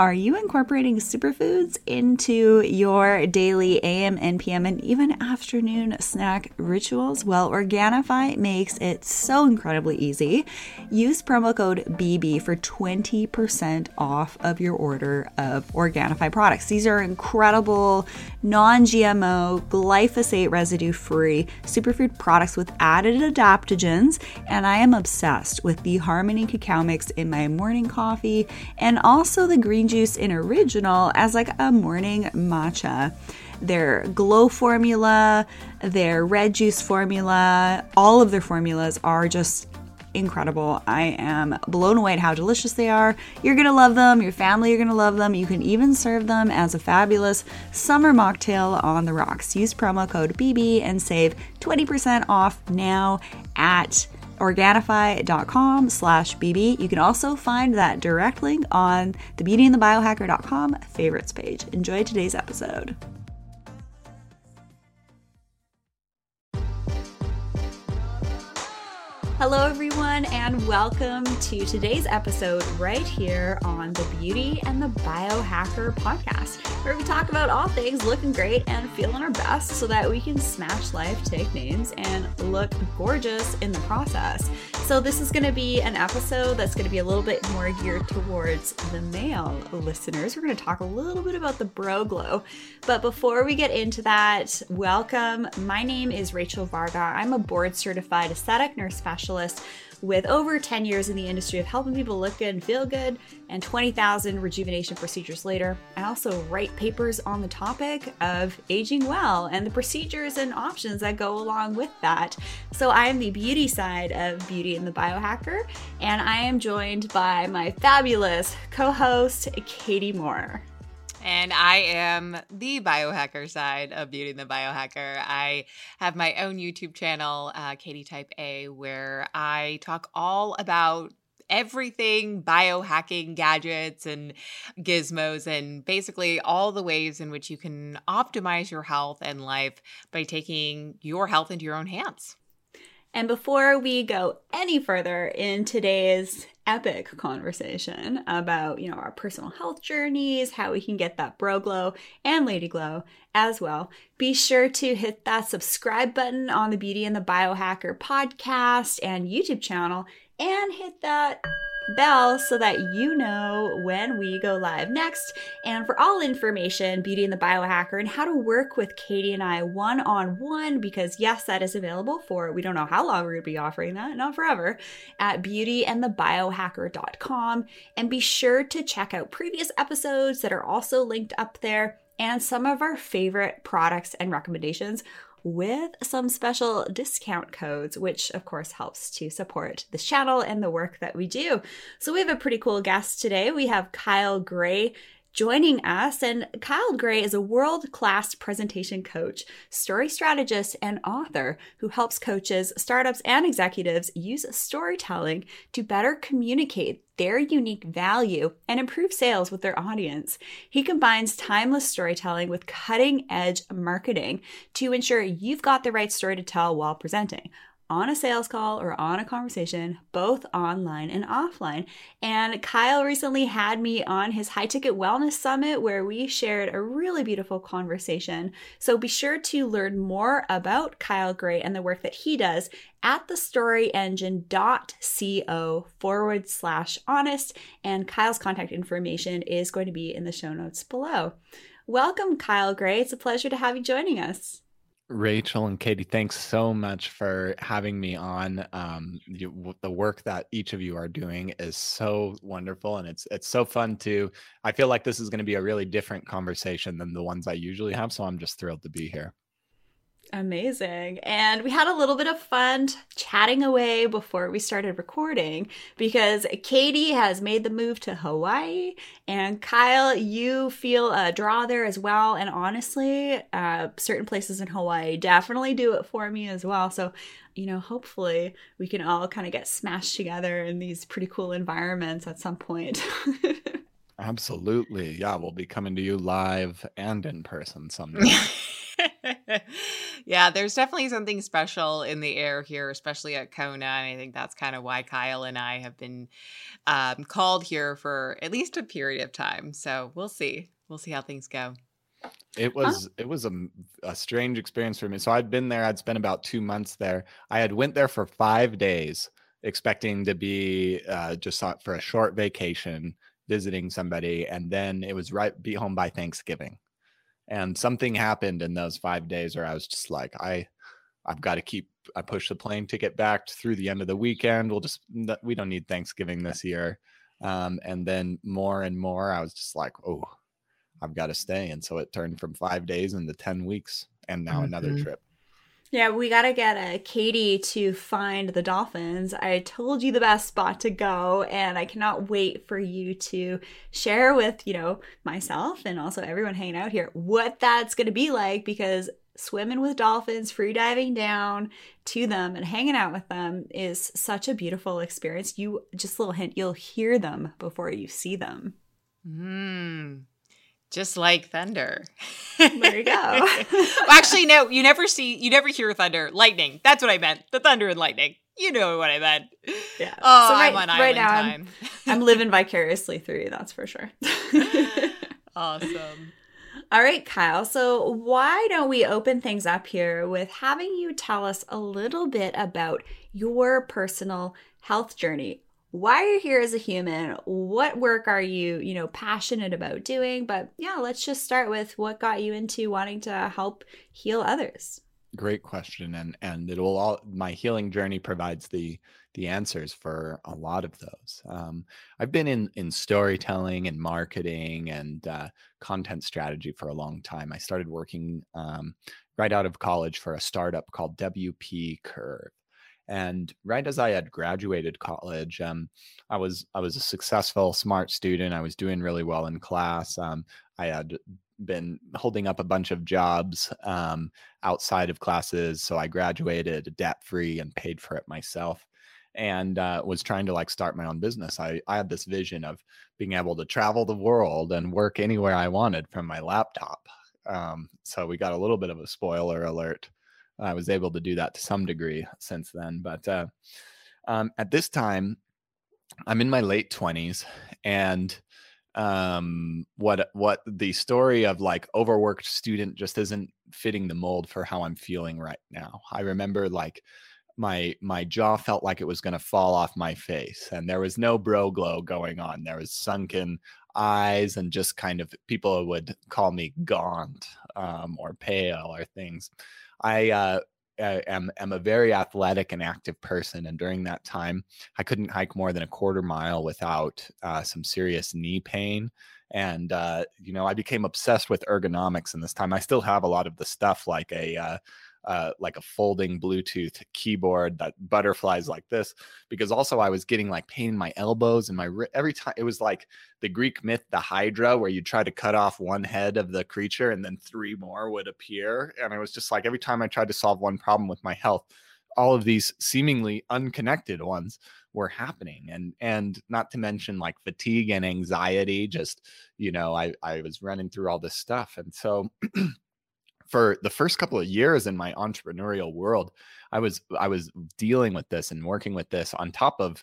Are you incorporating superfoods into your daily AM and PM and even afternoon snack rituals? Well, Organifi makes it so incredibly easy. Use promo code BB for 20% off of your order of Organifi products. These are incredible non GMO, glyphosate residue free superfood products with added adaptogens. And I am obsessed with the Harmony cacao mix in my morning coffee and also the green juice in original as like a morning matcha. Their glow formula, their red juice formula, all of their formulas are just incredible. I am blown away at how delicious they are. You're gonna love them, your family are gonna love them. You can even serve them as a fabulous summer mocktail on the rocks. Use promo code BB and save 20% off now at organifi.com slash bb you can also find that direct link on the beautyandthebiohacker.com favorites page. Enjoy today's episode Hello, everyone, and welcome to today's episode right here on the Beauty and the Biohacker podcast, where we talk about all things looking great and feeling our best so that we can smash life, take names, and look gorgeous in the process. So, this is going to be an episode that's going to be a little bit more geared towards the male listeners. We're going to talk a little bit about the bro glow. But before we get into that, welcome. My name is Rachel Varga. I'm a board certified aesthetic nurse specialist specialist with over 10 years in the industry of helping people look good and feel good, and 20,000 rejuvenation procedures later. I also write papers on the topic of aging well and the procedures and options that go along with that. So I am the beauty side of Beauty and the Biohacker, and I am joined by my fabulous co host, Katie Moore. And I am the biohacker side of Beauty and the Biohacker. I have my own YouTube channel, uh, Katie Type A, where I talk all about everything biohacking gadgets and gizmos and basically all the ways in which you can optimize your health and life by taking your health into your own hands. And before we go any further in today's epic conversation about, you know, our personal health journeys, how we can get that bro glow and lady glow as well, be sure to hit that subscribe button on the Beauty and the Biohacker podcast and YouTube channel and hit that bell so that you know when we go live next. And for all information, Beauty and the Biohacker, and how to work with Katie and I one on one, because yes, that is available for we don't know how long we're going to be offering that, not forever, at beautyandthebiohacker.com. And be sure to check out previous episodes that are also linked up there and some of our favorite products and recommendations with some special discount codes, which of course helps to support this channel and the work that we do. So we have a pretty cool guest today. We have Kyle Gray joining us. And Kyle Gray is a world class presentation coach, story strategist, and author who helps coaches, startups, and executives use storytelling to better communicate their unique value and improve sales with their audience. He combines timeless storytelling with cutting edge marketing to ensure you've got the right story to tell while presenting on a sales call or on a conversation, both online and offline. And Kyle recently had me on his high ticket wellness summit where we shared a really beautiful conversation. So be sure to learn more about Kyle Gray and the work that he does at thestoryengine.co forward slash honest. And Kyle's contact information is going to be in the show notes below. Welcome, Kyle Gray. It's a pleasure to have you joining us. Rachel and Katie, thanks so much for having me on. Um, you, the work that each of you are doing is so wonderful, and it's it's so fun to. I feel like this is going to be a really different conversation than the ones I usually have, so I'm just thrilled to be here. Amazing. And we had a little bit of fun chatting away before we started recording because Katie has made the move to Hawaii and Kyle, you feel a draw there as well. And honestly, uh, certain places in Hawaii definitely do it for me as well. So, you know, hopefully we can all kind of get smashed together in these pretty cool environments at some point. Absolutely. Yeah, we'll be coming to you live and in person someday. Yeah, there's definitely something special in the air here, especially at Kona. And I think that's kind of why Kyle and I have been um, called here for at least a period of time. So we'll see. We'll see how things go. It was it was a, a strange experience for me. So I'd been there. I'd spent about two months there. I had went there for five days, expecting to be uh, just for a short vacation, visiting somebody, and then it was right be home by Thanksgiving. And something happened in those five days where I was just like, I I've got to keep I push the plane ticket back through the end of the weekend. We'll just we don't need Thanksgiving this year. Um, and then more and more, I was just like, oh, I've got to stay. And so it turned from five days into 10 weeks and now mm-hmm. another trip. Yeah, we got to get a uh, Katie to find the dolphins. I told you the best spot to go, and I cannot wait for you to share with, you know, myself and also everyone hanging out here what that's to be like because swimming with dolphins, free diving down to them and hanging out with them is such a beautiful experience. You just a little hint, you'll hear them before you see them. Mm, just like thunder. There you go. Actually, no, you never see, you never hear thunder. Lightning. That's what I meant. The thunder and lightning. You know what I meant. Yeah. Oh, so right, I'm on right now, I'm, I'm living vicariously through you. That's for sure. awesome. All right, Kyle. So, why don't we open things up here with having you tell us a little bit about your personal health journey? Why are you're here as a human, what work are you, you know, passionate about doing? But yeah, let's just start with what got you into wanting to help heal others. Great question, and and it will all my healing journey provides the the answers for a lot of those. Um, I've been in in storytelling and marketing and uh, content strategy for a long time. I started working um, right out of college for a startup called WP Curve, and right as I had graduated college, um, I was I was a successful, smart student. I was doing really well in class. Um, I had been holding up a bunch of jobs um, outside of classes, so I graduated debt free and paid for it myself. And uh, was trying to like start my own business. I, I had this vision of being able to travel the world and work anywhere I wanted from my laptop. Um, so we got a little bit of a spoiler alert I was able to do that to some degree since then. But uh, um, at this time, I'm in my late 20s, and um, what what the story of like overworked student just isn't fitting the mold for how I'm feeling right now. I remember like my my jaw felt like it was going to fall off my face and there was no bro glow going on there was sunken eyes and just kind of people would call me gaunt um, or pale or things I uh, am am a very athletic and active person, and during that time, I couldn't hike more than a quarter mile without uh, some serious knee pain. And uh, you know, I became obsessed with ergonomics in this time. I still have a lot of the stuff, like a uh, like a folding Bluetooth keyboard that butterflies like this. Because also I was getting like pain in my elbows and my every time it was like the Greek myth, the Hydra, where you try to cut off one head of the creature and then three more would appear. And I was just like every time I tried to solve one problem with my health, all of these seemingly unconnected ones were happening and and not to mention like fatigue and anxiety just you know i i was running through all this stuff and so for the first couple of years in my entrepreneurial world, I was I was dealing with this and working with this on top of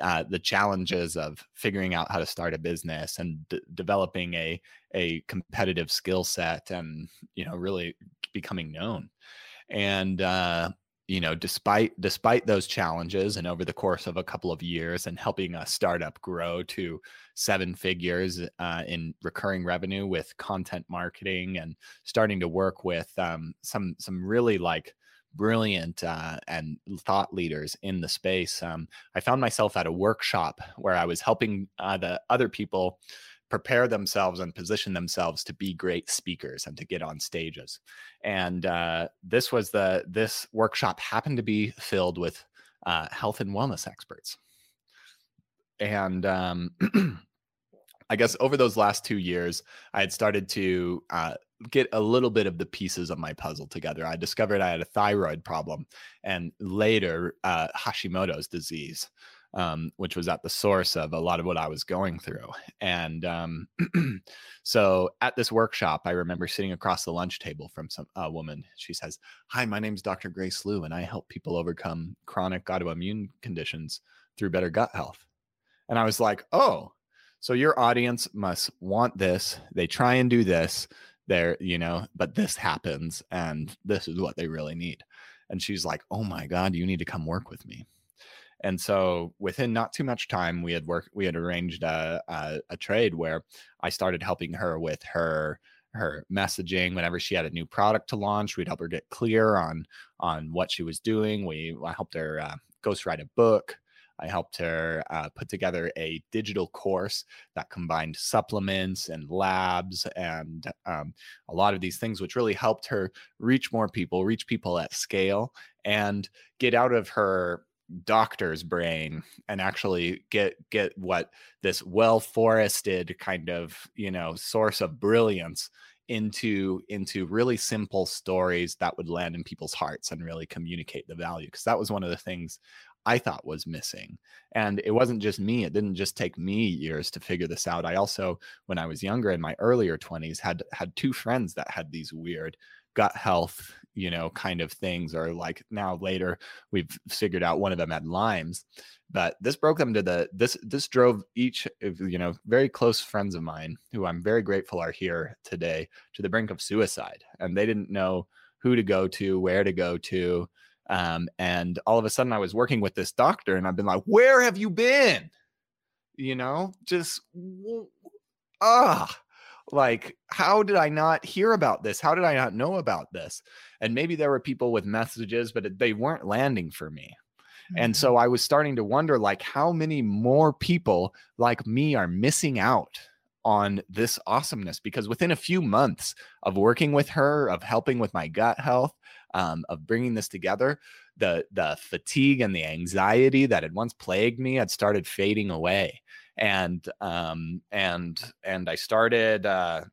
uh, the challenges of figuring out how to start a business and d- developing a a competitive skill set and you know really becoming known. And uh, you know despite despite those challenges and over the course of a couple of years and helping a startup grow to seven figures uh, in recurring revenue with content marketing and starting to work with um, some some really like brilliant uh, and thought leaders in the space um, i found myself at a workshop where i was helping uh, the other people prepare themselves and position themselves to be great speakers and to get on stages. And uh, this was the this workshop happened to be filled with uh, health and wellness experts. And um, I guess over those last two years, I had started to uh, get a little bit of the pieces of my puzzle together. I discovered I had a thyroid problem and later uh, Hashimoto's disease. Um, which was at the source of a lot of what I was going through. And um, so at this workshop, I remember sitting across the lunch table from some a woman. She says, "Hi, my name is Dr. Grace Liu, and I help people overcome chronic autoimmune conditions through better gut health." And I was like, "Oh." So your audience must want this. They try and do this. There, you know, but this happens, and this is what they really need. And she's like, "Oh my God, you need to come work with me." And so within not too much time, we had worked, we had arranged a, a, a trade where I started helping her with her her messaging. Whenever she had a new product to launch we'd help her get clear on on what she was doing. We i helped her uh, ghostwrite a book. I helped her uh, put together a digital course that combined supplements and labs and um, a lot of these things, which really helped her reach more people, reach people at scale, and get out of her doctor's brain and actually get get what this well forested kind of you know source of brilliance into into really simple stories that would land in people's hearts and really communicate the value because that was one of the things I thought was missing. And it wasn't just me. It didn't just take me years to figure this out. I also, when I was younger in my earlier 20s, had had two friends that had these weird gut health, you know, kind of things. Or like now later, we've figured out one of them had Lyme's. But this broke them to the this this drove each of you know very close friends of mine who I'm very grateful are here today to the brink of suicide, and they didn't know who to go to, where to go to um, and all of a sudden, I was working with this doctor, and I've been like, "Where have you been?" You know, just ah, like how did I not hear about this? How did I not know about this? And maybe there were people with messages, but they weren't landing for me. And so mm-hmm. I was starting to wonder, like, how many more people like me are missing out on this awesomeness because within a few months of working with her of helping with my gut health um, of bringing this together, the the fatigue and the anxiety that had once plagued me had started fading away, and um, and and I started, uh,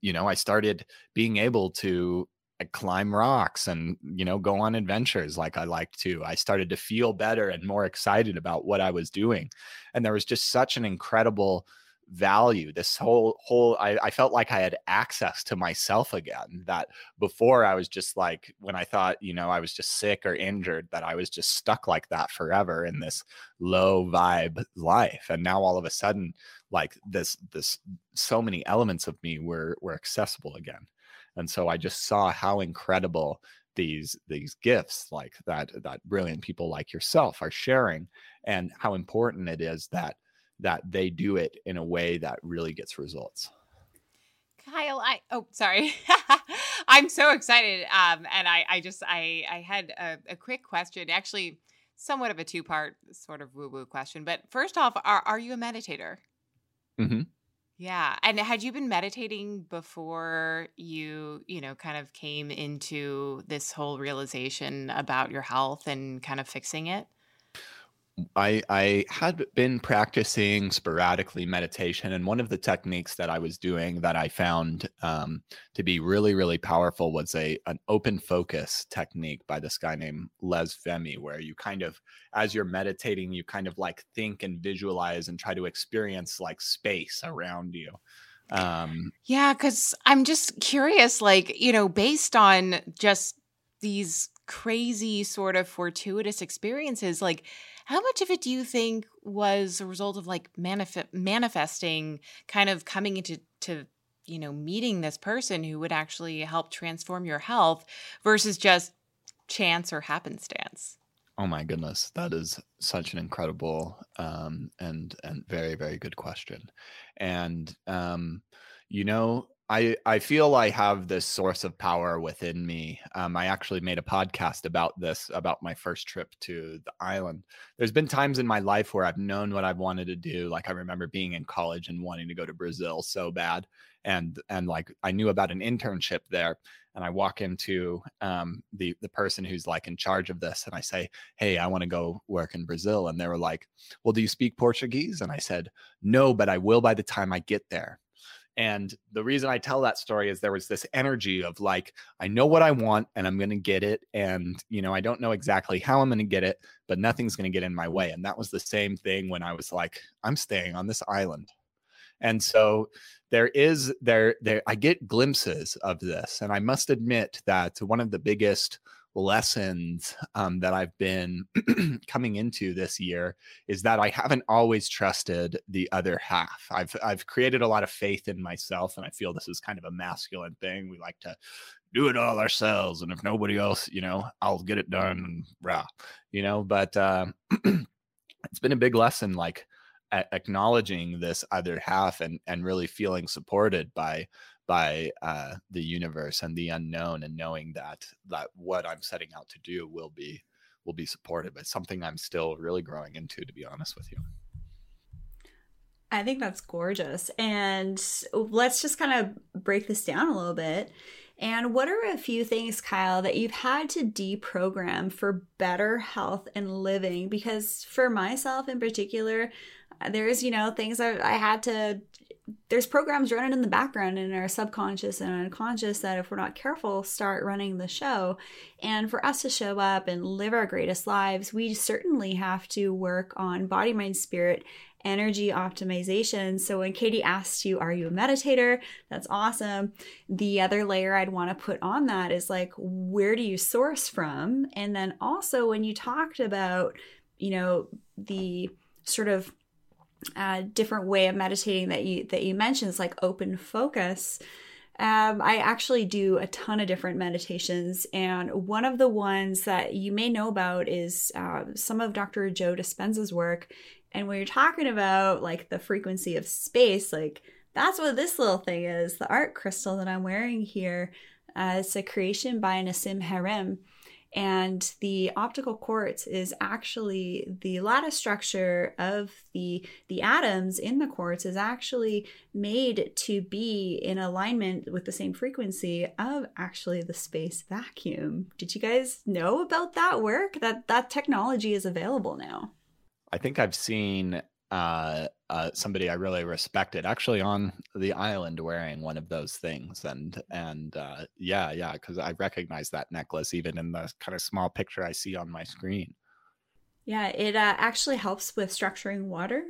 you know, I started being able to uh, climb rocks and you know go on adventures like i like to. I started to feel better and more excited about what i was doing. And there was just such an incredible value this whole whole I, I, felt like i had access to myself again that before i was just like when i thought you know i was just sick or injured that i was just stuck like that forever in this low vibe life. And now all of a sudden like this this so many elements of me were were accessible again. And so i just saw how incredible these these gifts like that that brilliant people like yourself are sharing and how important it is that that they do it in a way that really gets results. Kyle, I oh sorry, I'm so excited. Um, and I I just I I had a, a quick question, actually, somewhat of a two part sort of woo woo question. But first off, are are you a meditator? Mm-hmm. Yeah, and had you been meditating before you you know kind of came into this whole realization about your health and kind of fixing it? I I had been practicing sporadically meditation, and one of the techniques that I was doing that I found um, to be really really powerful was a an open focus technique by this guy named Les Fehmi, where you kind of as you're meditating, you kind of like think and visualize and try to experience like space around you. Um, yeah, because I'm just curious, like you know, based on just these crazy sort of fortuitous experiences, like how much of it do you think was a result of like manif- manifesting, kind of coming into to you know meeting this person who would actually help transform your health versus just chance or happenstance? Oh my goodness, that is such an incredible um, and and very very good question, and um, you know I I feel I have this source of power within me. Um, I actually made a podcast about this about my first trip to the island. There's been times in my life where I've known what I've wanted to do. Like I remember being in college and wanting to go to Brazil so bad, and and like I knew about an internship there. And I walk into um, the the person who's like in charge of this, and I say, "Hey, I want to go work in Brazil." And they were like, "Well, do you speak Portuguese?" And I said, "No, but I will by the time I get there." And the reason I tell that story is there was this energy of like, I know what I want and I'm going to get it. And, you know, I don't know exactly how I'm going to get it, but nothing's going to get in my way. And that was the same thing when I was like, I'm staying on this island. And so there is there there I get glimpses of this and I must admit that one of the biggest lessons um, that I've been coming into this year is that I haven't always trusted the other half. I've I've created a lot of faith in myself, and I feel this is kind of a masculine thing. We like to do it all ourselves, and if nobody else, you know, I'll get it done, and rah, you know. But uh, it's been a big lesson, like acknowledging this other half and and really feeling supported by by uh, the universe and the unknown and knowing that that what i'm setting out to do will be will be supported but something i'm still really growing into to be honest with you i think that's gorgeous and let's just kind of break this down a little bit and what are a few things, Kyle, that you've had to deprogram for better health and living? Because for myself in particular, there's, you know, things I, I had to there's programs running in the background in our subconscious and unconscious that if we're not careful start running the show. And for us to show up and live our greatest lives we certainly have to work on body mind spirit energy optimization. So when katie asked you are you a meditator? That's awesome. The other layer i'd want to put on that is like where do you source from? And then also when you talked about you know the sort of uh, different way of meditating that you that you mentioned is like open focus. Um, I actually do a ton of different meditations, and one of the ones that you may know about is uh, some of Dr. Joe Dispenza's work. And when you're talking about like the frequency of space, like that's what this little thing is. The art crystal that I'm wearing here. Uh, it's a creation by Nassim Haramein and the optical quartz is actually the lattice structure of the the atoms in the quartz is actually made to be in alignment with the same frequency of actually the space vacuum. Did you guys know about that work? That that technology is available now. I think I've seen uh, uh, somebody I really respected actually on the island wearing one of those things. And and uh, yeah, yeah, because I recognize that necklace even in the kind of small picture I see on my screen. Yeah, it uh, actually helps with structuring water.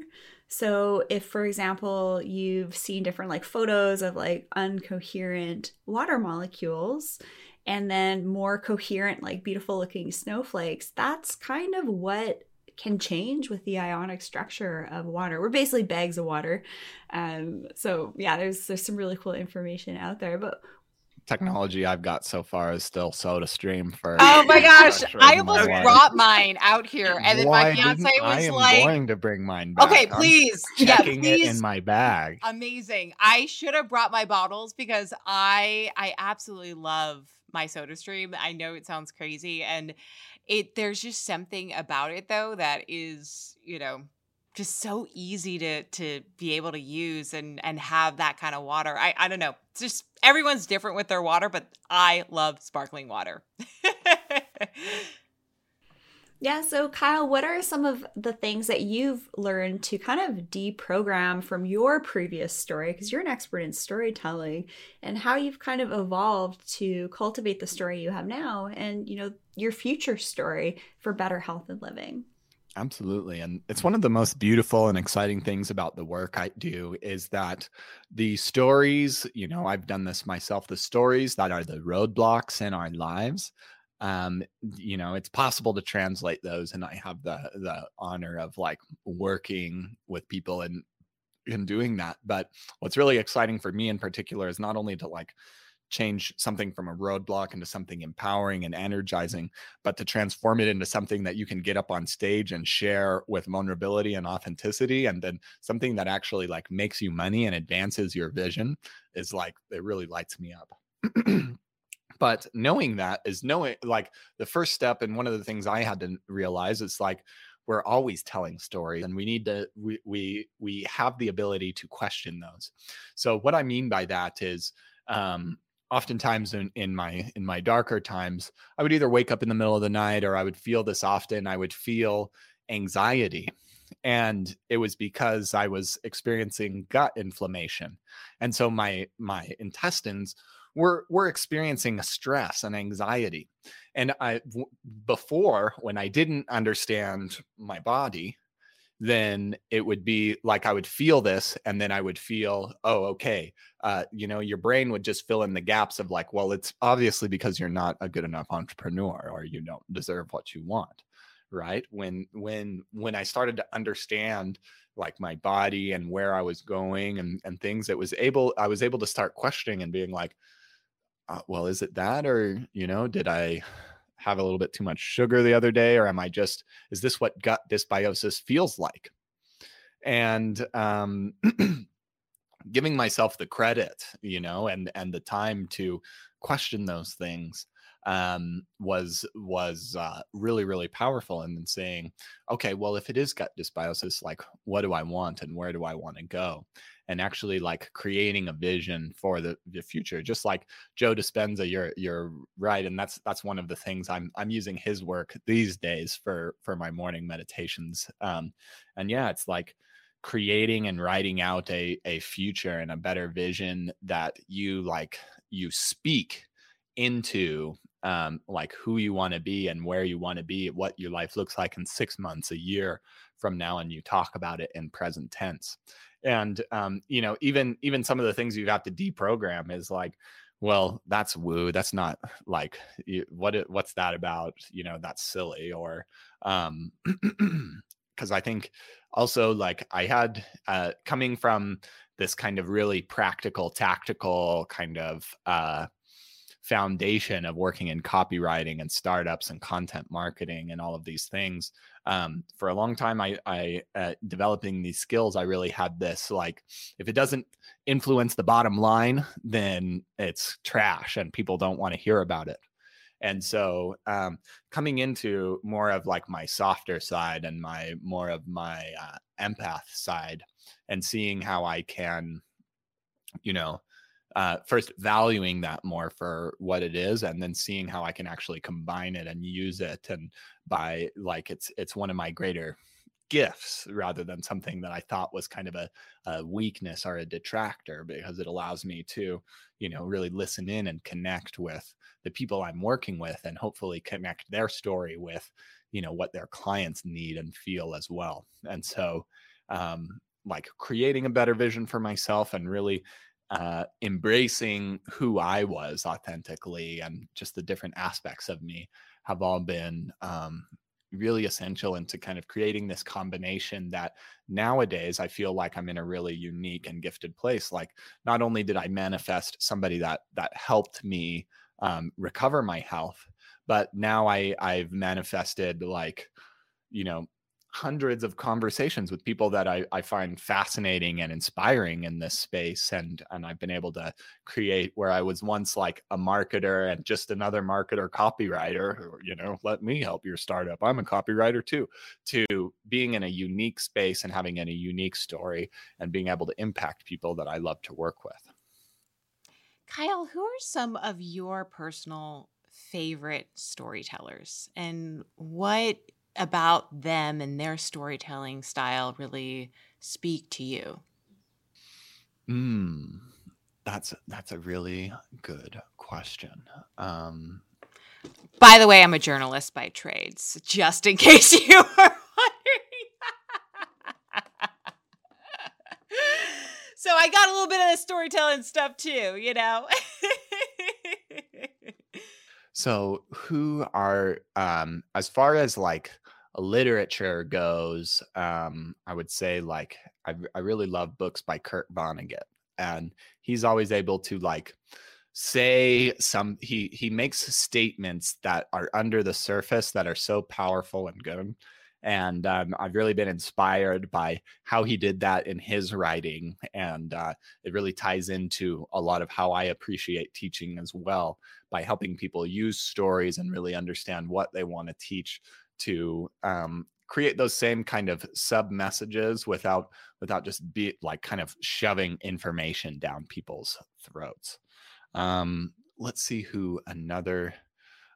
So if, for example, you've seen different like photos of like uncoherent water molecules and then more coherent, like beautiful looking snowflakes, that's kind of what can change with the ionic structure of water. We're basically bags of water. Um, so yeah, there's there's some really cool information out there. But technology I've got so far is still Soda Stream for. Oh my gosh, I almost brought mine out here, and then my fiance was like. I am like, "going to bring mine back." Okay, please, yeah, checking please. it in my bag. Amazing. I should have brought my bottles because I I absolutely love my Soda Stream. I know it sounds crazy, and it there's just something about it though that is you know just so easy to to be able to use and and have that kind of water. I i don't know. It's just everyone's different with their water but i love sparkling water Yeah, so Kyle, what are some of the things that you've learned to kind of deprogram from your previous story? Because you're an expert in storytelling and how you've kind of evolved to cultivate the story you have now and, you know, your future story for better health and living. Absolutely. And it's one of the most beautiful and exciting things about the work I do is that the stories, you know, I've done this myself, the stories that are the roadblocks in our lives um you know it's possible to translate those and i have the the honor of like working with people and in doing that but what's really exciting for me in particular is not only to like change something from a roadblock into something empowering and energizing but to transform it into something that you can get up on stage and share with vulnerability and authenticity and then something that actually like makes you money and advances your vision is like it really lights me up but knowing that is knowing like the first step and one of the things i had to realize is like we're always telling stories and we need to we we we have the ability to question those. So what i mean by that is um oftentimes in, in my in my darker times i would either wake up in the middle of the night or i would feel this often i would feel anxiety. And it was because I was experiencing gut inflammation, and so my my intestines were were experiencing stress and anxiety. And I w- before when I didn't understand my body, then it would be like I would feel this, and then I would feel, oh, okay, uh, you know, your brain would just fill in the gaps of like, well, it's obviously because you're not a good enough entrepreneur or you don't deserve what you want right when when when i started to understand like my body and where i was going and and things it was able i was able to start questioning and being like uh, well is it that or you know did i have a little bit too much sugar the other day or am i just is this what gut dysbiosis feels like? And um giving myself the credit you know and and the time to question those things um, was was uh, really really powerful and then saying okay well if it is gut dysbiosis like what do i want and where do i want to go and actually like creating a vision for the, the future just like joe dispenza you're you're right and that's that's one of the things i'm i'm using his work these days for for my morning meditations um and yeah it's like creating and writing out a a future and a better vision that you like you speak into um, like who you want to be and where you want to be, what your life looks like in six months, a year from now, and you talk about it in present tense. And um, you know, even even some of the things you have to deprogram is like, well, that's woo. That's not like what what's that about? You know, that's silly. Or um, because I think also like I had uh, coming from this kind of really practical, tactical kind of uh foundation of working in copywriting and startups and content marketing and all of these things. Um, for a long time i i uh, developing these skills i really had this like if it doesn't influence the bottom line then it's trash and people don't want to hear about it. And so um, coming into more of like my softer side and my more of my uh, empath side and seeing how i can you know uh, first valuing that more for what it is and then seeing how i can actually combine it and use it and by like it's it's one of my greater gifts rather than something that i thought was kind of a, a weakness or a detractor because it allows me to you know really listen in and connect with the people i'm working with and hopefully connect their story with you know what their clients need and feel as well. And so um like creating a better vision for myself and really uh, embracing who I was authentically and just the different aspects of me have all been um, really essential into kind of creating this combination that nowadays I feel like I'm in a really unique and gifted place. Like not only did I manifest somebody that that helped me um, recover my health, but now I I've manifested like you know hundreds of conversations with people that I, I find fascinating and inspiring in this space and and I've been able to create where I was once like a marketer and just another marketer copywriter who, you know let me help your startup. I'm a copywriter too to being in a unique space and having a unique story and being able to impact people that I love to work with. Kyle who are some of your personal favorite storytellers and what about them and their storytelling style really speak to you? Hmm, that's that's a really good question. Um, by the way, I'm a journalist by trades, just in case you were wondering. so I got a little bit of the storytelling stuff too, you know. so who are um as far as like literature goes, um, I would say like I, I really love books by Kurt Vonnegut, and he's always able to like say some he he makes statements that are under the surface that are so powerful and good and um, i've really been inspired by how he did that in his writing and uh, it really ties into a lot of how i appreciate teaching as well by helping people use stories and really understand what they want to teach to um, create those same kind of sub messages without without just be like kind of shoving information down people's throats. Um, let's see who another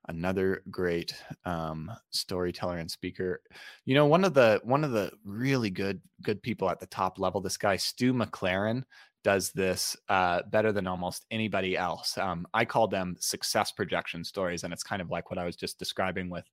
another great um, storyteller and speaker. You know, one of the one of the really good good people at the top level, this guy Stu McLaren, does this uh, better than almost anybody else. Um, I call them success projection stories, and it's kind of like what I was just describing with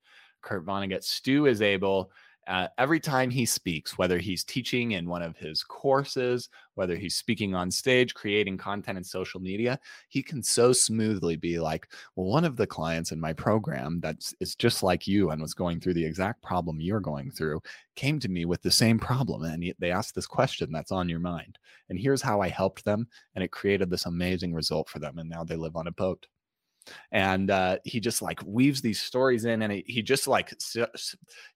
Kurt Vonnegut. Stu is able uh, every time he speaks, whether he's teaching in one of his courses, whether he's speaking on stage, creating content in social media, he can so smoothly be like, Well, one of the clients in my program that is just like you and was going through the exact problem you're going through came to me with the same problem. And they asked this question that's on your mind. And here's how I helped them. And it created this amazing result for them. And now they live on a boat and uh, he just like weaves these stories in and he, he just like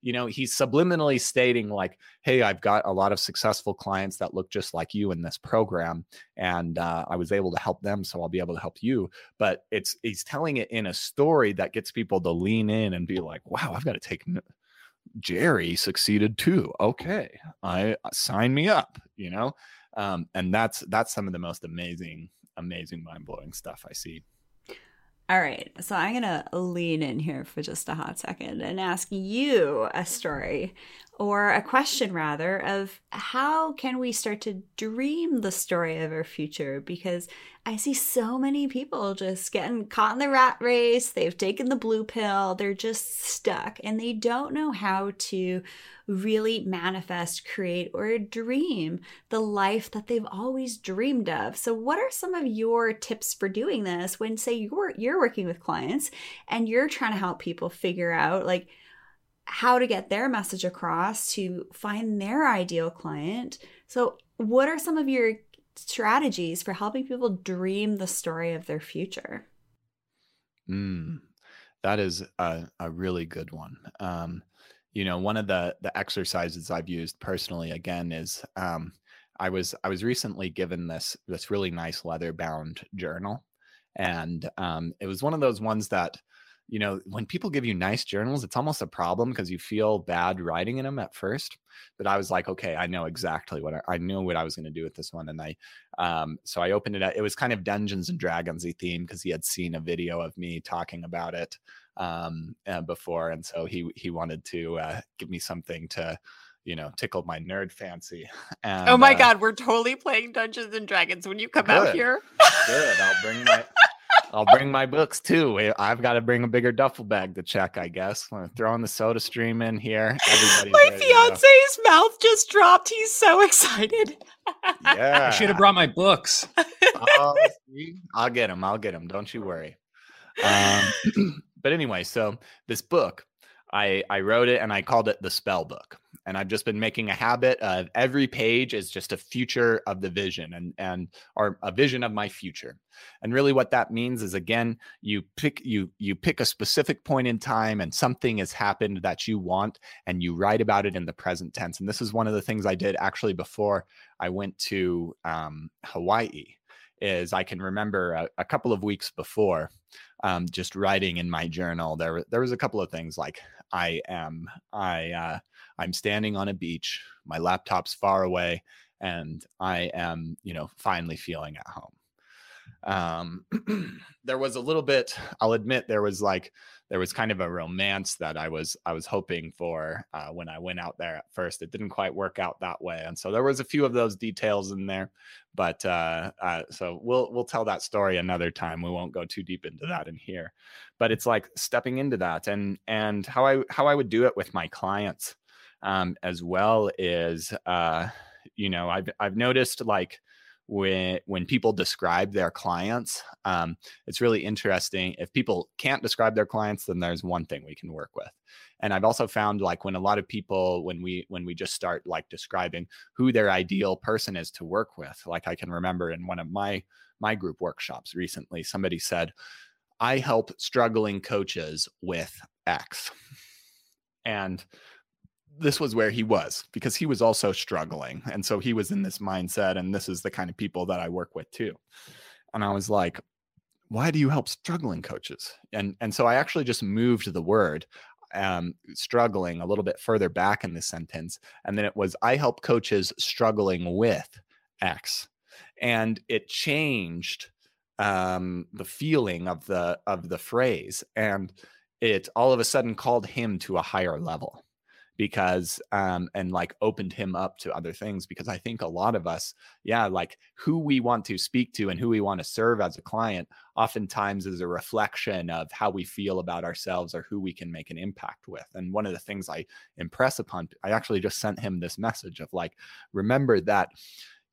you know he's subliminally stating like hey i've got a lot of successful clients that look just like you in this program and uh, i was able to help them so i'll be able to help you. But it's he's telling it in a story that gets people to lean in and be like wow i've got to take jerry succeeded too. Okay i uh, sign me up you know? Um, and that's that's some of the most amazing amazing mind-blowing stuff i see all right, so I'm to lean in here for just a hot second and ask you a story or a question rather of how can we start to dream the story of our future because I see so many people just getting caught in the rat race. They've taken the blue pill. They're just stuck and they don't know how to really manifest, create, or dream the life that they've always dreamed of. So, what are some of your tips for doing this when, say, you're you're working with clients and you're trying to help people figure out like how to get their message across to find their ideal client? So, what are some of your strategies for helping people dream the story of their future? Mm, that is a, a really good one. Um, you know, one of the the exercises I've used personally again is um, I was I was recently given this this really nice leather bound journal, and um, it was one of those ones that you know, when people give you nice journals, it's almost a problem because you feel bad writing in them at first. But I was like, okay, I know exactly what I, I knew what I was going to do with this one, and I, um, so I opened it up. It was kind of Dungeons and Dragonsy theme because he had seen a video of me talking about it um, uh, before, and so he he wanted to uh, give me something to you know, tickle my nerd fancy. And, oh my uh, god, we're totally playing Dungeons and Dragons when you come good, out here. good. I'll bring my I'll bring my books too. I've got to bring a bigger duffel bag to check, I guess. I'm throwing the soda stream in here. my fiance's mouth just dropped. He's so excited. yeah. I should have brought my books. oh, I'll get them. I'll get them. Don't you worry. Um, but anyway, so this book, I, I wrote it and I called it the spell book and I've just been making a habit of every page is just a future of the vision and and or a vision of my future. And really what that means is again, you pick you you pick a specific point in time and something has happened that you want and you write about it in the present tense. And this is one of the things I did actually before I went to um, Hawaii is I can remember a, a couple of weeks before um, just writing in my journal there there was a couple of things like I am I uh, I'm standing on a beach, my laptop's far away, and I am, you know, finally feeling at home. Um, there was a little bit, I'll admit, there was like, there was kind of a romance that I was I was hoping for uh, when I went out there at first. It didn't quite work out that way, and so there was a few of those details in there. But uh, uh, so we'll we'll tell that story another time. We won't go too deep into that in here. But it's like stepping into that, and and how I how I would do it with my clients um, as well is uh, you know I've I've noticed like when when people describe their clients um, it's really interesting if people can't describe their clients then there's one thing we can work with. And i've also found like when a lot of people when we when we just start like describing who their ideal person is to work with like i can remember in one of my my group workshops recently somebody said i help struggling coaches with x. And this was where he was because he was also struggling. And so he was in this mindset. And this is the kind of people that I work with too. And I was like, why do you help struggling coaches? And and so I actually just moved the word um, struggling a little bit further back in the sentence. And then it was I help coaches struggling with X. And it changed um, the feeling of the of the phrase. And it all of a sudden called him to a higher level because um and like opened him up to other things because i think a lot of us yeah like who we want to speak to and who we want to serve as a client oftentimes is a reflection of how we feel about ourselves or who we can make an impact with and one of the things i impress upon i actually just sent him this message of like remember that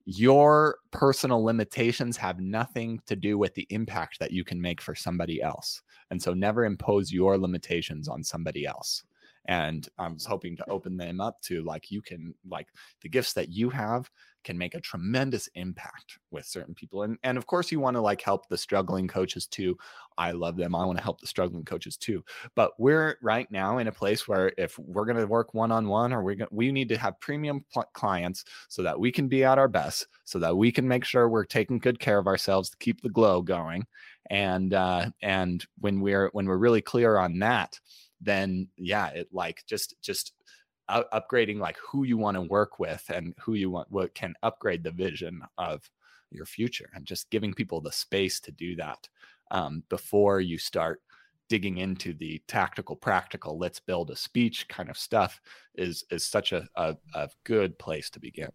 your personal limitations have nothing to do with the impact that you can make for somebody else. And so never impose your limitations on somebody else and i was hoping to open them up to like you can like the gifts that you have can make a tremendous impact with certain people and and of course you want to like help the struggling coaches too. I love them i want to help the struggling coaches too but we're right now in a place where if we're going to work one-on-one or we're going we need to have premium pl- clients so that we can be at our best so that we can make sure we're taking good care of ourselves to keep the glow going and uh and when we're when we're really clear on that then yeah, it like just just upgrading like who you want to work with and who you want what can upgrade the vision of your future and just giving people the space to do that um, before you start digging into the tactical practical let's build a speech kind of stuff is is such a, a, a good place to begin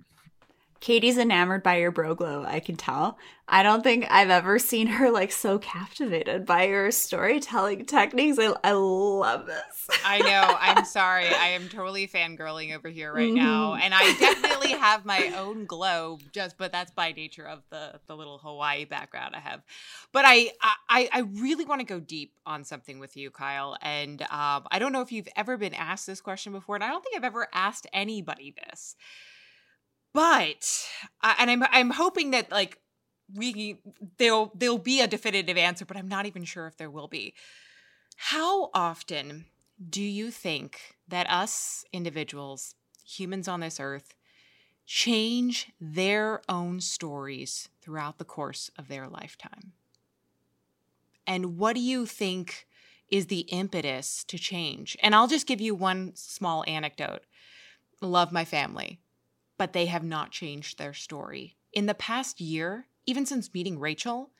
Katie's enamored by your bro glow, I can tell. I don't think I've ever seen her like so captivated by your storytelling techniques. I, I love this. I know. I'm sorry. I am totally fangirling over here right mm-hmm. now. And I definitely have my own glow, just but that's by nature of the the little Hawaii background I have. But I I, I really want to go deep on something with you, Kyle. And um, I don't know if you've ever been asked this question before, and I don't think I've ever asked anybody this but and I'm I'm hoping that like we there'll there'll be a definitive answer, but I'm not even sure if there will be. How often do you think that us individuals, humans on this earth, change their own stories throughout the course of their lifetime? And what do you think is the impetus to change? And I'll just give you one small anecdote. Love my family but they have not changed their story. In the past year, even since meeting Rachel,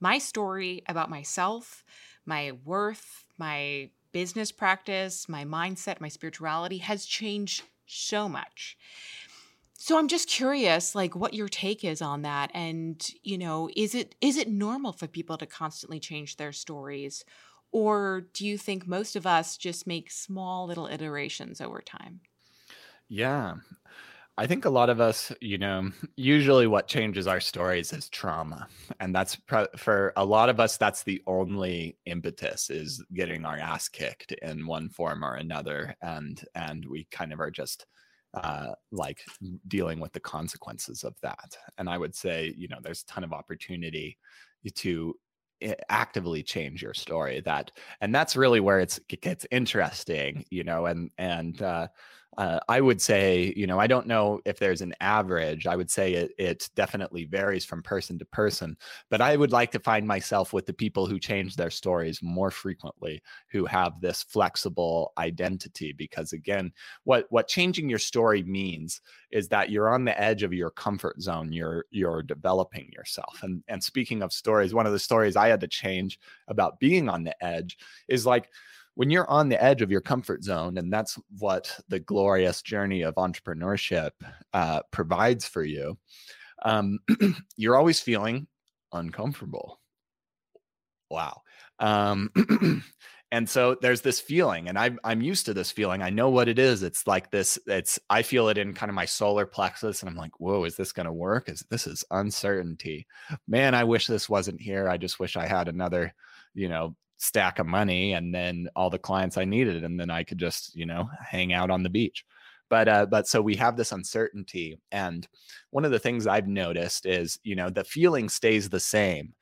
my story about myself, my worth, my business practice, my mindset, my spirituality has changed so much. So I'm just curious like what your take is on that and you know is it is it normal for people to constantly change their stories or do you think most of us just make small little iterations over time? Yeah. I think a lot of us, you know, usually what changes our stories is trauma. And that's for a lot of us, that's the only impetus is getting our ass kicked in one form or another. And, and we kind of are just uh, like dealing with the consequences of that. And I would say, you know, there's a ton of opportunity to actively change your story that and that's really where it's it gets interesting you know and and uh uh, I would say, you know, I don't know if there's an average. I would say it, it definitely varies from person to person. But I would like to find myself with the people who change their stories more frequently, who have this flexible identity. Because again, what what changing your story means is that you're on the edge of your comfort zone. You're you're developing yourself. And and speaking of stories, one of the stories I had to change about being on the edge is like when you're on the edge of your comfort zone, and that's what the glorious journey of entrepreneurship uh, provides for you, um, you're always feeling uncomfortable. Wow. Um, and so there's this feeling, and I'm I'm used to this feeling. I know what it is. It's like this. It's I feel it in kind of my solar plexus, and I'm like, whoa, is this going to work? Is this is uncertainty? Man, I wish this wasn't here. I just wish I had another, you know, stack of money and then all the clients I needed, and then I could just you know hang out on the beach. But uh, but so we have this uncertainty, and one of the things I've noticed is you know the feeling stays the same,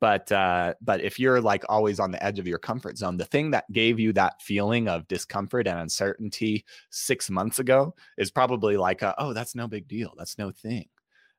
but uh, but if you're like always on the edge of your comfort zone, the thing that gave you that feeling of discomfort and uncertainty six months ago is probably like, a, oh, that's no big deal, that's no thing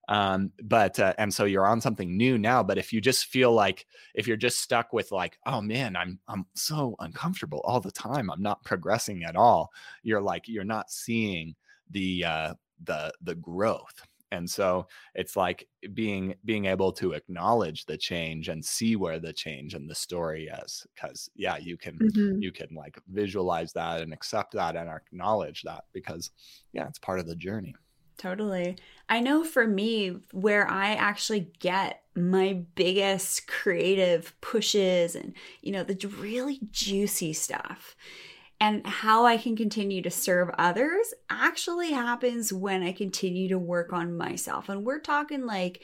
um but uh, and so you're on something new now but if you just feel like if you're just stuck with like oh man i'm i'm so uncomfortable all the time i'm not progressing at all you're like you're not seeing the uh the the growth and so it's like being being able to acknowledge the change and see where the change and the story is because yeah you can mm-hmm. you can like visualize that and accept that and acknowledge that because yeah it's part of the journey Totally. I know for me, where I actually get my biggest creative pushes and, you know, the really juicy stuff and how I can continue to serve others actually happens when I continue to work on myself. And we're talking like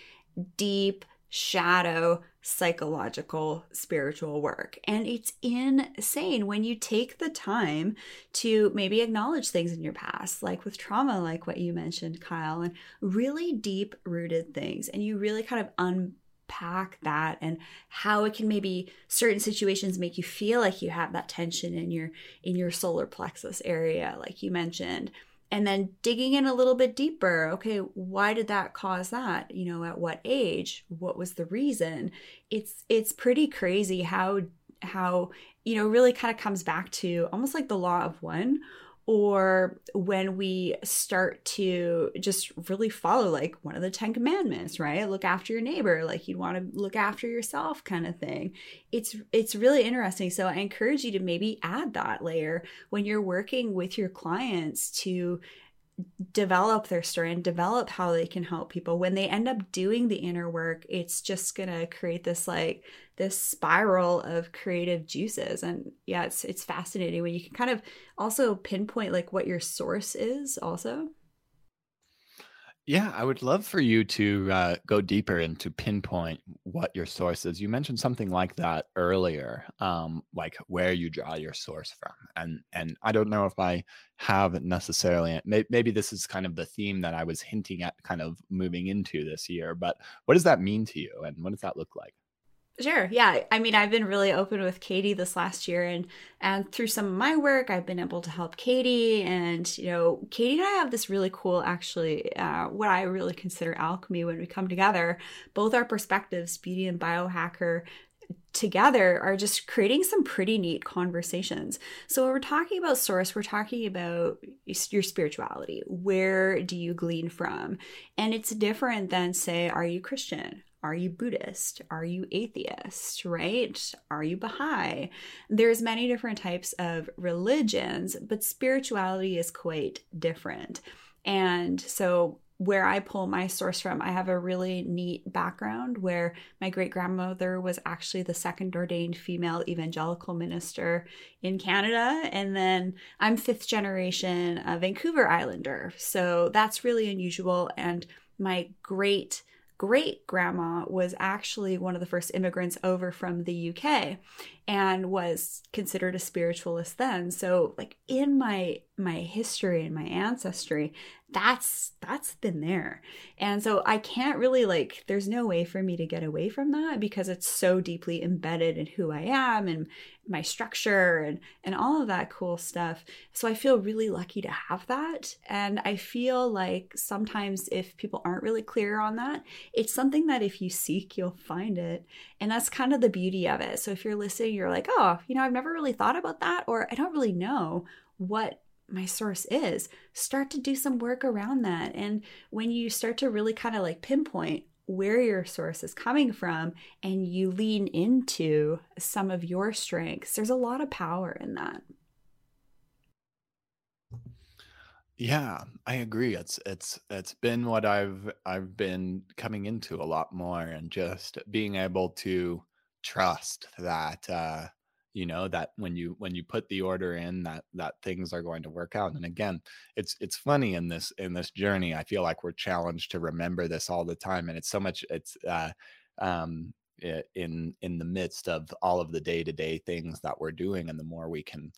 deep shadow psychological spiritual work. And it's insane when you take the time to maybe acknowledge things in your past, like with trauma, like what you mentioned, Kyle, and really deep rooted things. And you really kind of unpack that and how it can maybe certain situations make you feel like you have that tension in your in your solar plexus area like you mentioned and then digging in a little bit deeper okay why did that cause that? You know at what age? What was the reason? It's it's pretty crazy how how you know really kind of comes back to almost like the law of one or when we start to just really follow like one of the 10 commandments right? Look after your neighbor like you'd want to look after yourself kind of thing. It's it's really interesting. So i encourage you to maybe add that layer when you're working with your clients to develop their story and develop how they can help people. When they end up doing the inner work it's just going to create this like this spiral of creative juices and yeah it's it's fascinating when you can kind of also pinpoint like what your source is also yeah, I would love for you to uh, go deeper into pinpoint what your source is. You mentioned something like that earlier, um, like where you draw your source from, and and I don't know if I have necessarily. maybe this is kind of the theme that I was hinting at, kind of moving into this year. But what does that mean to you, and what does that look like? Sure. Yeah. I mean, I've been really open with Katie this last year and and through some of my work, I've been able to help Katie and you know, Katie and I have this really cool actually uh, what I really consider alchemy when we come together. Both our perspectives, beauty and biohacker together are just creating some pretty neat conversations. So, when we're talking about source, we're talking about your spirituality. Where do you glean from? And it's different than, say, are you Christian? Are you Buddhist? Are you atheist, right? Are you Baha'i? There's many different types of religions, but spirituality is quite different. And so where I pull my source from, I have a really neat background where my great grandmother was actually the second ordained female evangelical minister in Canada. And then I'm fifth generation Vancouver Islander. So that's really unusual. And my great great grandma was actually one of the first immigrants over from the UK and was considered a spiritualist then. So like in my my history and my ancestry, that's that's been there. And so I can't really like there's no way for me to get away from that because it's so deeply embedded in who I am and my structure and and all of that cool stuff. So i feel really lucky to have that. And i feel like sometimes if people aren't really clear on that it's something that if you seek you'll find it. And that's kind of the beauty of it. So if you're listening you're like oh you know i've never really thought about that or i don't really know what my source is start to do some work around that. And when you start to really kind of like pinpoint where your source is coming from and you lean into some of your strengths, there's a lot of power in that. Yeah, I agree. It's it's it's been what I've I've been coming into a lot more and just being able to trust that uh you know that when you when you put the order in that that things are going to work out. And again it's it's funny in this in this journey i feel like we're challenged to remember this all the time. And it's so much it's uh um in in the midst of all of the day-to-day things that we're doing and the more we can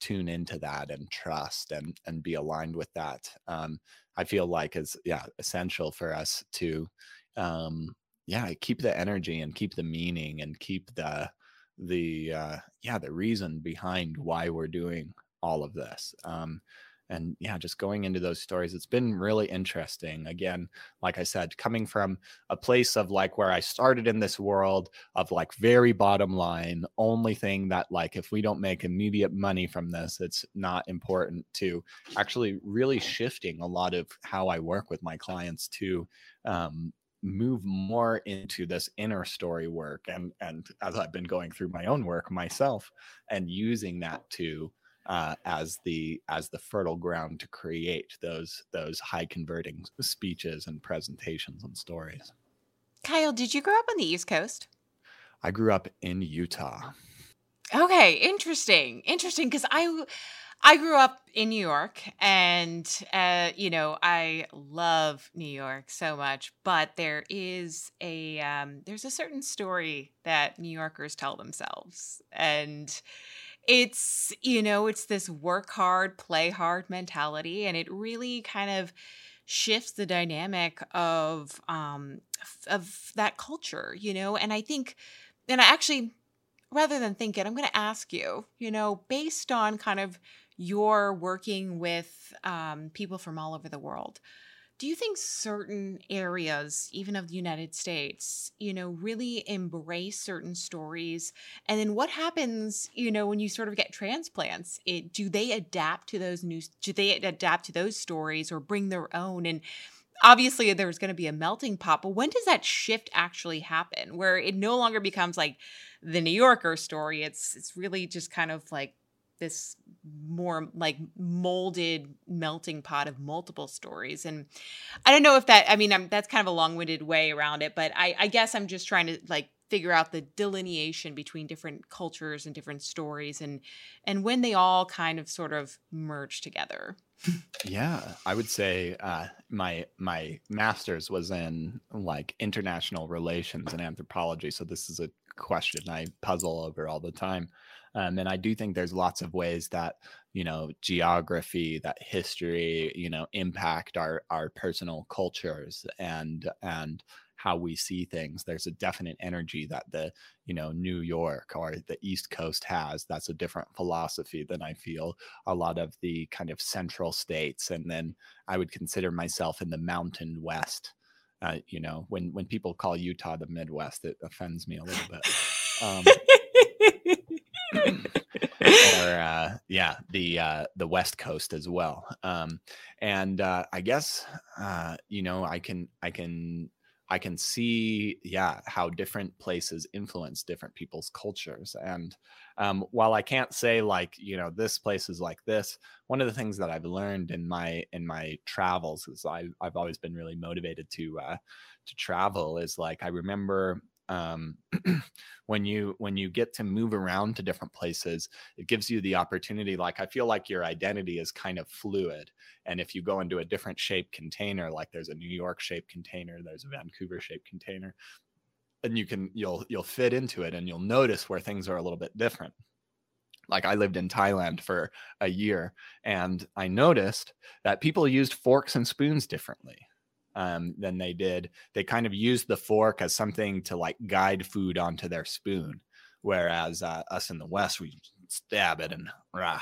tune into that and trust and and be aligned with that um i feel like is yeah essential for us to um yeah keep the energy and keep the meaning and keep the the uh, yeah the reason behind why we're doing all of this um, and yeah, just going into those stories, it's been really interesting. Again, like I said, coming from a place of like where I started in this world of like very bottom line, only thing that like if we don't make immediate money from this, it's not important to actually really shifting a lot of how I work with my clients to um, move more into this inner story work and and as I've been going through my own work myself and using that to uh, as the as the fertile ground to create those those high converting speeches and presentations and stories. Kyle, did you grow up on the East Coast? I grew up in Utah. Okay, interesting. Interesting because I I grew up in New York and uh, you know, I love New York so much, but there is a um, there's a certain story that New Yorkers tell themselves. And it's you know it's this work hard play hard mentality and it really kind of shifts the dynamic of um of that culture you know? And i think and i actually rather than think it i'm going to ask you you know based on kind of your working with um, people from all over the world. Do you think certain areas even of the united states you know really embrace certain stories? And then what happens you know when you sort of get transplants? It do they adapt to those new do they adapt to those stories or bring their own? And obviously there's going to be a melting pot but when does that shift actually happen where it no longer becomes like the new yorker story? It's it's really just kind of like this more like molded melting pot of multiple stories. And i don't know if that i mean I'm, that's kind of a long-winded way around it but I, I guess i'm just trying to like figure out the delineation between different cultures and different stories and and when they all kind of sort of merge together. Yeah i would say uh, my my master's was in like international relations and anthropology so this is a question i puzzle over all the time um, and I do think there's lots of ways that you know geography, that history, you know, impact our our personal cultures and and how we see things. There's a definite energy that the you know New York or the East Coast has. That's a different philosophy than I feel a lot of the kind of central states. And then I would consider myself in the Mountain West. Uh, you know, when when people call Utah the Midwest, it offends me a little bit. Um, or uh, yeah, the uh, the West Coast as well. Um, and uh, I guess uh, you know I can I can I can see yeah how different places influence different people's cultures. And um, while I can't say like you know this place is like this, one of the things that I've learned in my in my travels is I I've always been really motivated to uh, to travel is like I remember um, when you when you get to move around to different places it gives you the opportunity like i feel like your identity is kind of fluid and if you go into a different shaped container like there's a new york shaped container there's a vancouver shaped container and you can you'll you'll fit into it and you'll notice where things are a little bit different. Like I lived in Thailand for a year and I noticed that people used forks and spoons differently um, than they did. They kind of used the fork as something to like guide food onto their spoon, whereas uh, us in the West we stab it and rah,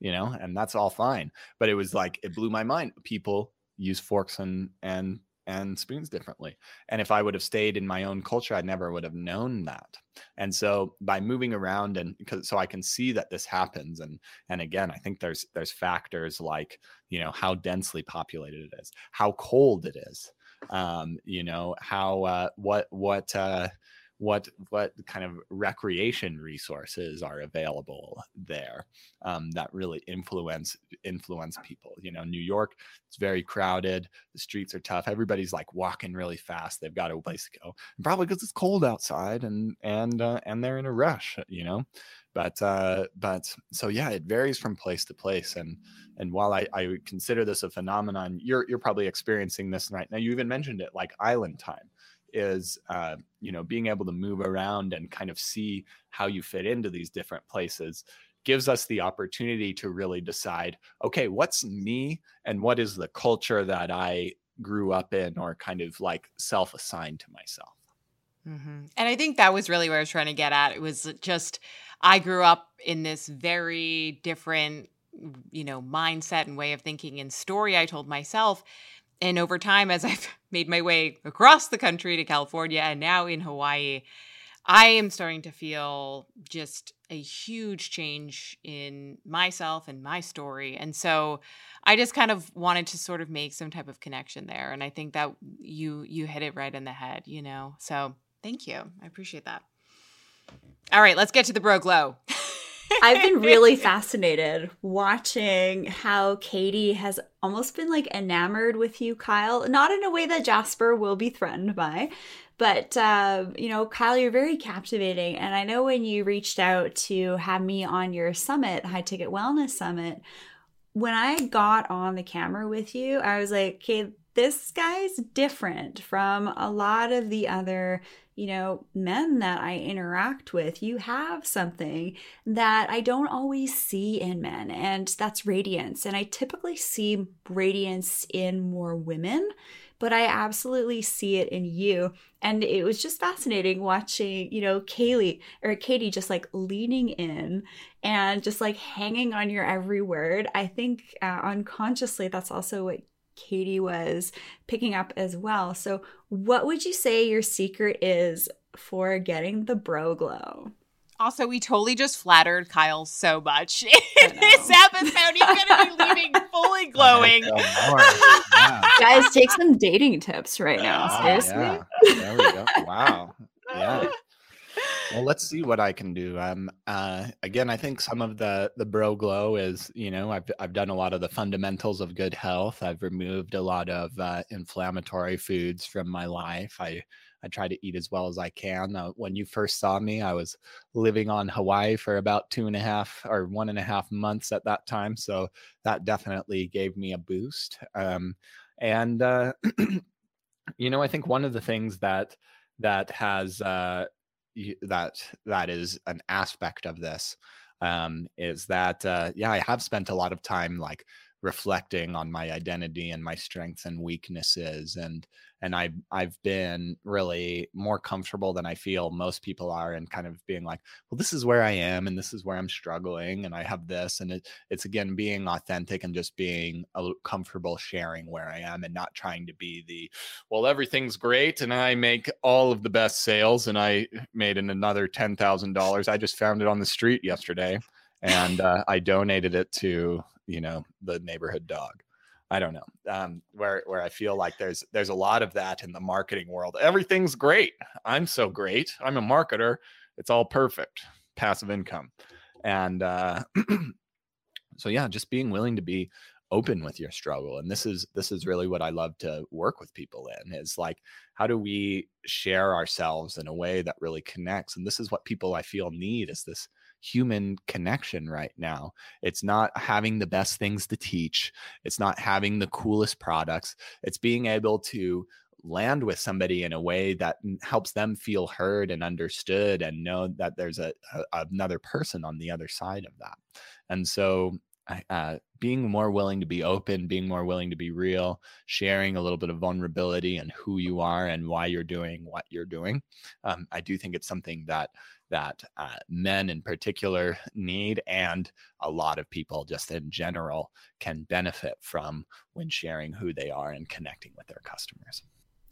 you know, and that's all fine. But it was like it blew my mind. People use forks and and and spoons differently. And if I would have stayed in my own culture, I never would have known that. And so by moving around and because so I can see that this happens. And and again, I think there's there's factors like, you know, how densely populated it is, how cold it is, um, you know, how uh what what uh what what kind of recreation resources are available there um, that really influence influence people you know new york it's very crowded the streets are tough everybody's like walking really fast they've got a place to go and probably because it's cold outside and and uh, and they're in a rush you know but uh but so yeah it varies from place to place and and while I, I consider this a phenomenon you're you're probably experiencing this right now you even mentioned it like island time is uh, you know being able to move around and kind of see how you fit into these different places gives us the opportunity to really decide okay what's me and what is the culture that i grew up in or kind of like self-assigned to myself mm-hmm. and i think that was really where i was trying to get at it was just i grew up in this very different you know, mindset and way of thinking and story I told myself. And over time, as I've made my way across the country to California and now in Hawaii, I am starting to feel just a huge change in myself and my story. And so I just kind of wanted to sort of make some type of connection there. And I think that you you hit it right in the head, you know. So thank you. I appreciate that. All right, let's get to the bro glow. I've been really fascinated watching how Katie has almost been like enamored with you, Kyle. Not in a way that Jasper will be threatened by, but uh, you know, Kyle, you're very captivating. And I know when you reached out to have me on your summit, High Ticket Wellness Summit, when I got on the camera with you, I was like, okay, this guy's different from a lot of the other you know, men that I interact with, you have something that I don't always see in men, and that's radiance. And I typically see radiance in more women, but I absolutely see it in you. And it was just fascinating watching, you know, Kaylee or Katie just like leaning in and just like hanging on your every word. I think uh, unconsciously that's also what Katie was picking up as well. So, what would you say your secret is for getting the bro glow? Also, we totally just flattered Kyle so much in this episode. He's going to be leaving fully glowing. yeah. Guys, take some dating tips right now. Oh, Seriously. Yeah. There we go. Wow. Yeah well let's see what i can do um uh again i think some of the the bro glow is you know i've i've done a lot of the fundamentals of good health. I've removed a lot of uh, inflammatory foods from my life. I i try to eat as well as i can. Uh, when you first saw me i was living on hawaii for about two and a half or one and a half months at that time so that definitely gave me a boost um and uh you know i think one of the things that that has uh that that is an aspect of this um, is that uh, yeah i have spent a lot of time like reflecting on my identity and my strengths and weaknesses and and I I've been really more comfortable than I feel most people are and kind of being like, well, this is where I am and this is where I'm struggling and I have this and it, it's again being authentic and just being comfortable sharing where I am and not trying to be the well everything's great and I make all of the best sales and I made an another ten thousand dollars. I just found it on the street yesterday and uh, I donated it to you know the neighborhood dog I don't know. Um, where where I feel like there's there's a lot of that in the marketing world. Everything's great. I'm so great. I'm a marketer. It's all perfect. Passive income, and uh, so yeah, just being willing to be open with your struggle and this is this is really what i love to work with people in is like how do we share ourselves in a way that really connects and this is what people i feel need is this human connection right now. It's not having the best things to teach, it's not having the coolest products, it's being able to land with somebody in a way that helps them feel heard and understood and know that there's a, a another person on the other side of that. And so uh, being more willing to be open, being more willing to be real, sharing a little bit of vulnerability and who you are and why you're doing what you're doing. Um, I do think it's something that that uh, men in particular need and a lot of people just in general can benefit from when sharing who they are and connecting with their customers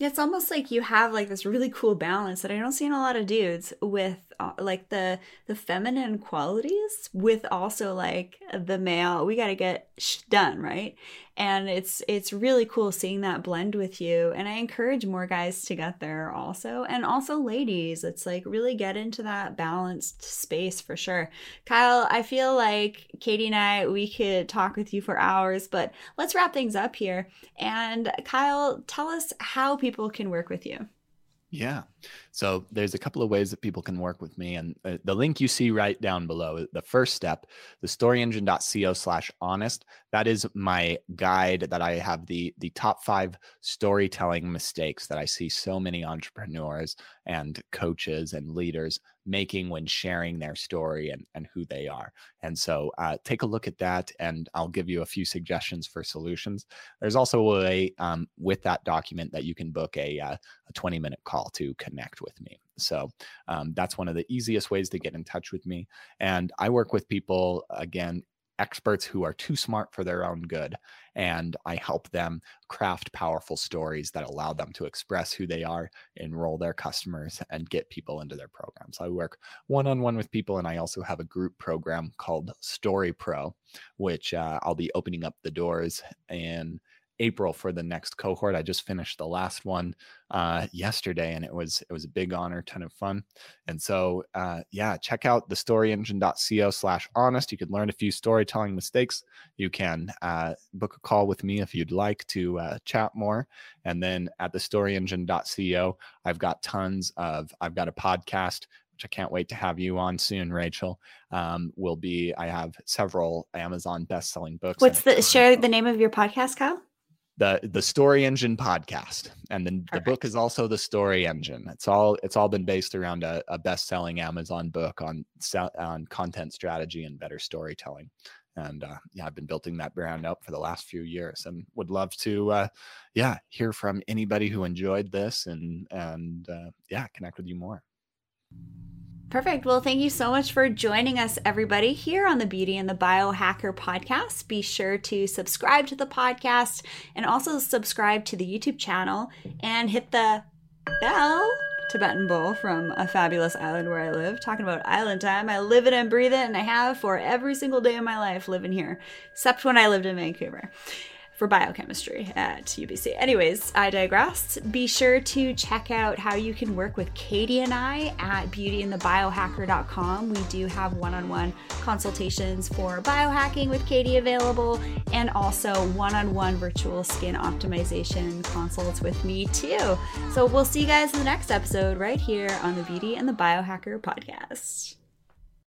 it's almost like you have like this really cool balance that I don't see in a lot of dudes with uh, like the the feminine qualities with also like the male. We got to get sh- done, right? And it's it's really cool seeing that blend with you. And I encourage more guys to get there also, and also ladies. It's like really get into that balanced space for sure. Kyle, I feel like Katie and I we could talk with you for hours, but let's wrap things up here. And Kyle, tell us how people can work with you. Yeah. So there's a couple of ways that people can work with me. And uh, the link you see right down below, the first step, the storyengine.co slash honest, that is my guide that I have the, the top five storytelling mistakes that I see so many entrepreneurs and coaches and leaders making when sharing their story and, and who they are. And so uh, take a look at that and I'll give you a few suggestions for solutions. There's also a way um, with that document that you can book a, uh, a 20 minute call to connect with me. So um, that's one of the easiest ways to get in touch with me. And I work with people, again, experts who are too smart for their own good. And I help them craft powerful stories that allow them to express who they are, enroll their customers, and get people into their programs. I work one on one with people, and I also have a group program called Story Pro, which uh, I'll be opening up the doors and April for the next cohort. I just finished the last one uh, yesterday, and it was it was a big honor, ton of fun. And so, uh, yeah, check out the storyengine.co slash honest. You can learn a few storytelling mistakes. You can uh, book a call with me if you'd like to uh, chat more. And then at the storyengine.co, I've got tons of I've got a podcast which I can't wait to have you on soon, Rachel. Um, will be I have several Amazon best-selling books. What's the share the name of your podcast, Kyle? The the story engine podcast. And then the book is also the story engine. It's all it's all been based around a, a best-selling amazon book on on content strategy and better storytelling. And uh, yeah i've been building that brand up for the last few years and would love to uh, yeah hear from anybody who enjoyed this and and uh, yeah connect with you more Perfect. Well, thank you so much for joining us, everybody, here on the Beauty and the Biohacker podcast. Be sure to subscribe to the podcast and also subscribe to the YouTube channel and hit the bell. Tibetan Bowl from a fabulous island where I live. Talking about island time, I live it and breathe it, and I have for every single day of my life living here, except when I lived in Vancouver for biochemistry at UBC. Anyways, I digress. Be sure to check out how you can work with Katie and I at beautyandthebiohacker.com. We do have one on one consultations for biohacking with Katie available and also one on one virtual skin optimization consults with me too. So we'll see you guys in the next episode right here on the Beauty and the Biohacker podcast.